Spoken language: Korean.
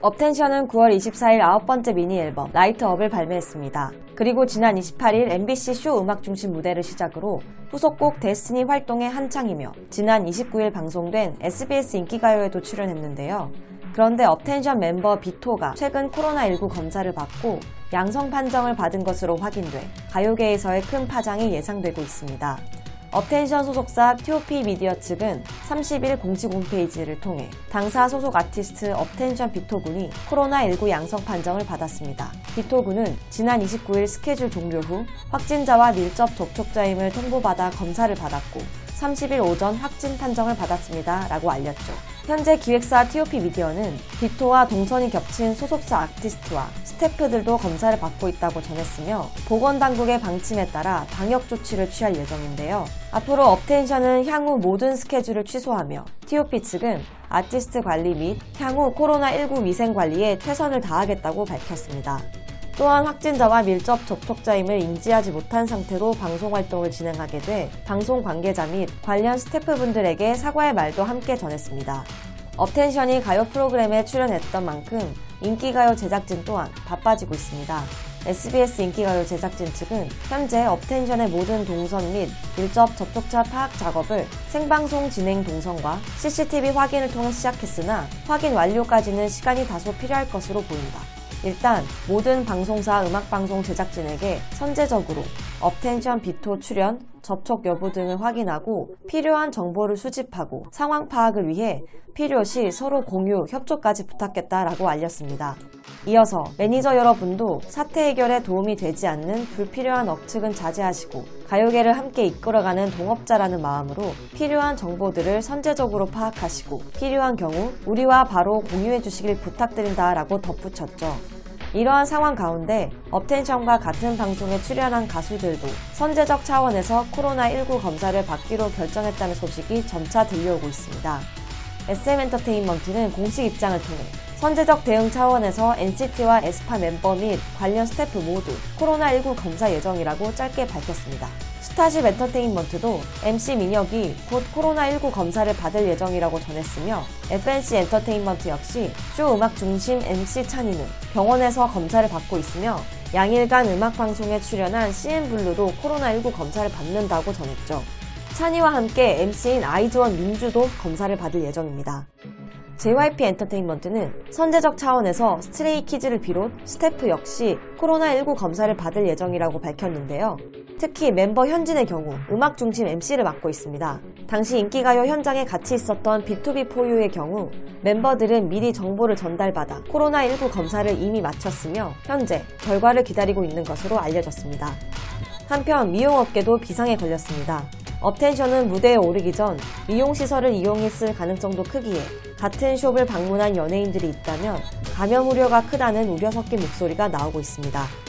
업텐션은 9월 24일 아홉 번째 미니 앨범 Light Up을 발매했습니다. 그리고 지난 28일 MBC 쇼 음악 중심 무대를 시작으로 후속곡 Destiny 활동에 한창이며 지난 29일 방송된 SBS 인기가요에도 출연했는데요. 그런데 업텐션 멤버 비토가 최근 코로나19 검사를 받고 양성 판정을 받은 것으로 확인돼 가요계에서의 큰 파장이 예상되고 있습니다. 업텐션 소속사 TOP 미디어 측은 30일 공식 홈페이지를 통해 당사 소속 아티스트 업텐션 비토군이 코로나19 양성 판정을 받았습니다. 비토군은 지난 29일 스케줄 종료 후 확진자와 밀접 접촉자임을 통보받아 검사를 받았고 30일 오전 확진 판정을 받았습니다. 라고 알렸죠. 현재 기획사 TOP 미디어는 비토와 동선이 겹친 소속사 아티스트와 스태프들도 검사를 받고 있다고 전했으며 보건당국의 방침에 따라 방역 조치를 취할 예정인데요. 앞으로 업텐션은 향후 모든 스케줄을 취소하며 TOP 측은 아티스트 관리 및 향후 코로나19 위생 관리에 최선을 다하겠다고 밝혔습니다. 또한 확진자와 밀접 접촉자임을 인지하지 못한 상태로 방송 활동을 진행하게 돼 방송 관계자 및 관련 스태프분들에게 사과의 말도 함께 전했습니다. 업텐션이 가요 프로그램에 출연했던 만큼 인기가요 제작진 또한 바빠지고 있습니다. SBS 인기가요 제작진 측은 현재 업텐션의 모든 동선 및 밀접 접촉자 파악 작업을 생방송 진행 동선과 CCTV 확인을 통해 시작했으나 확인 완료까지는 시간이 다소 필요할 것으로 보인다. 일단 모든 방송사 음악방송 제작진에게 선제적으로 업텐션 비토 출연, 접촉 여부 등을 확인하고 필요한 정보를 수집하고 상황 파악을 위해 필요시 서로 공유, 협조까지 부탁했다라고 알렸습니다. 이어서 매니저 여러분도 사태 해결에 도움이 되지 않는 불필요한 억측은 자제하시고 가요계를 함께 이끌어가는 동업자라는 마음으로 필요한 정보들을 선제적으로 파악하시고 필요한 경우 우리와 바로 공유해 주시길 부탁드린다라고 덧붙였죠. 이러한 상황 가운데 업텐션과 같은 방송에 출연한 가수들도 선제적 차원에서 코로나19 검사를 받기로 결정했다는 소식이 점차 들려오고 있습니다. SM엔터테인먼트는 공식 입장을 통해 선제적 대응 차원에서 NCT와 에스파 멤버 및 관련 스태프 모두 코로나19 검사 예정이라고 짧게 밝혔습니다. 스타쉽 엔터테인먼트도 MC 민혁이 곧 코로나19 검사를 받을 예정이라고 전했으며 FNC 엔터테인먼트 역시 쇼 음악 중심 MC 찬이는 병원에서 검사를 받고 있으며 양일간 음악 방송에 출연한 CN블루도 코로나19 검사를 받는다고 전했죠. 찬이와 함께 MC인 아이즈원 민주도 검사를 받을 예정입니다. JYP 엔터테인먼트는 선제적 차원에서 스트레이 키즈를 비롯 스태프 역시 코로나19 검사를 받을 예정이라고 밝혔는데요. 특히 멤버 현진의 경우 음악 중심 MC를 맡고 있습니다. 당시 인기가요 현장에 같이 있었던 BTOB 4U의 경우 멤버들은 미리 정보를 전달받아 코로나19 검사를 이미 마쳤으며 현재 결과를 기다리고 있는 것으로 알려졌습니다. 한편 미용업계도 비상에 걸렸습니다. 업텐션은 무대에 오르기 전 미용시설을 이용했을 가능성도 크기에 같은 숍을 방문한 연예인들이 있다면 감염 우려가 크다는 우려 섞인 목소리가 나오고 있습니다.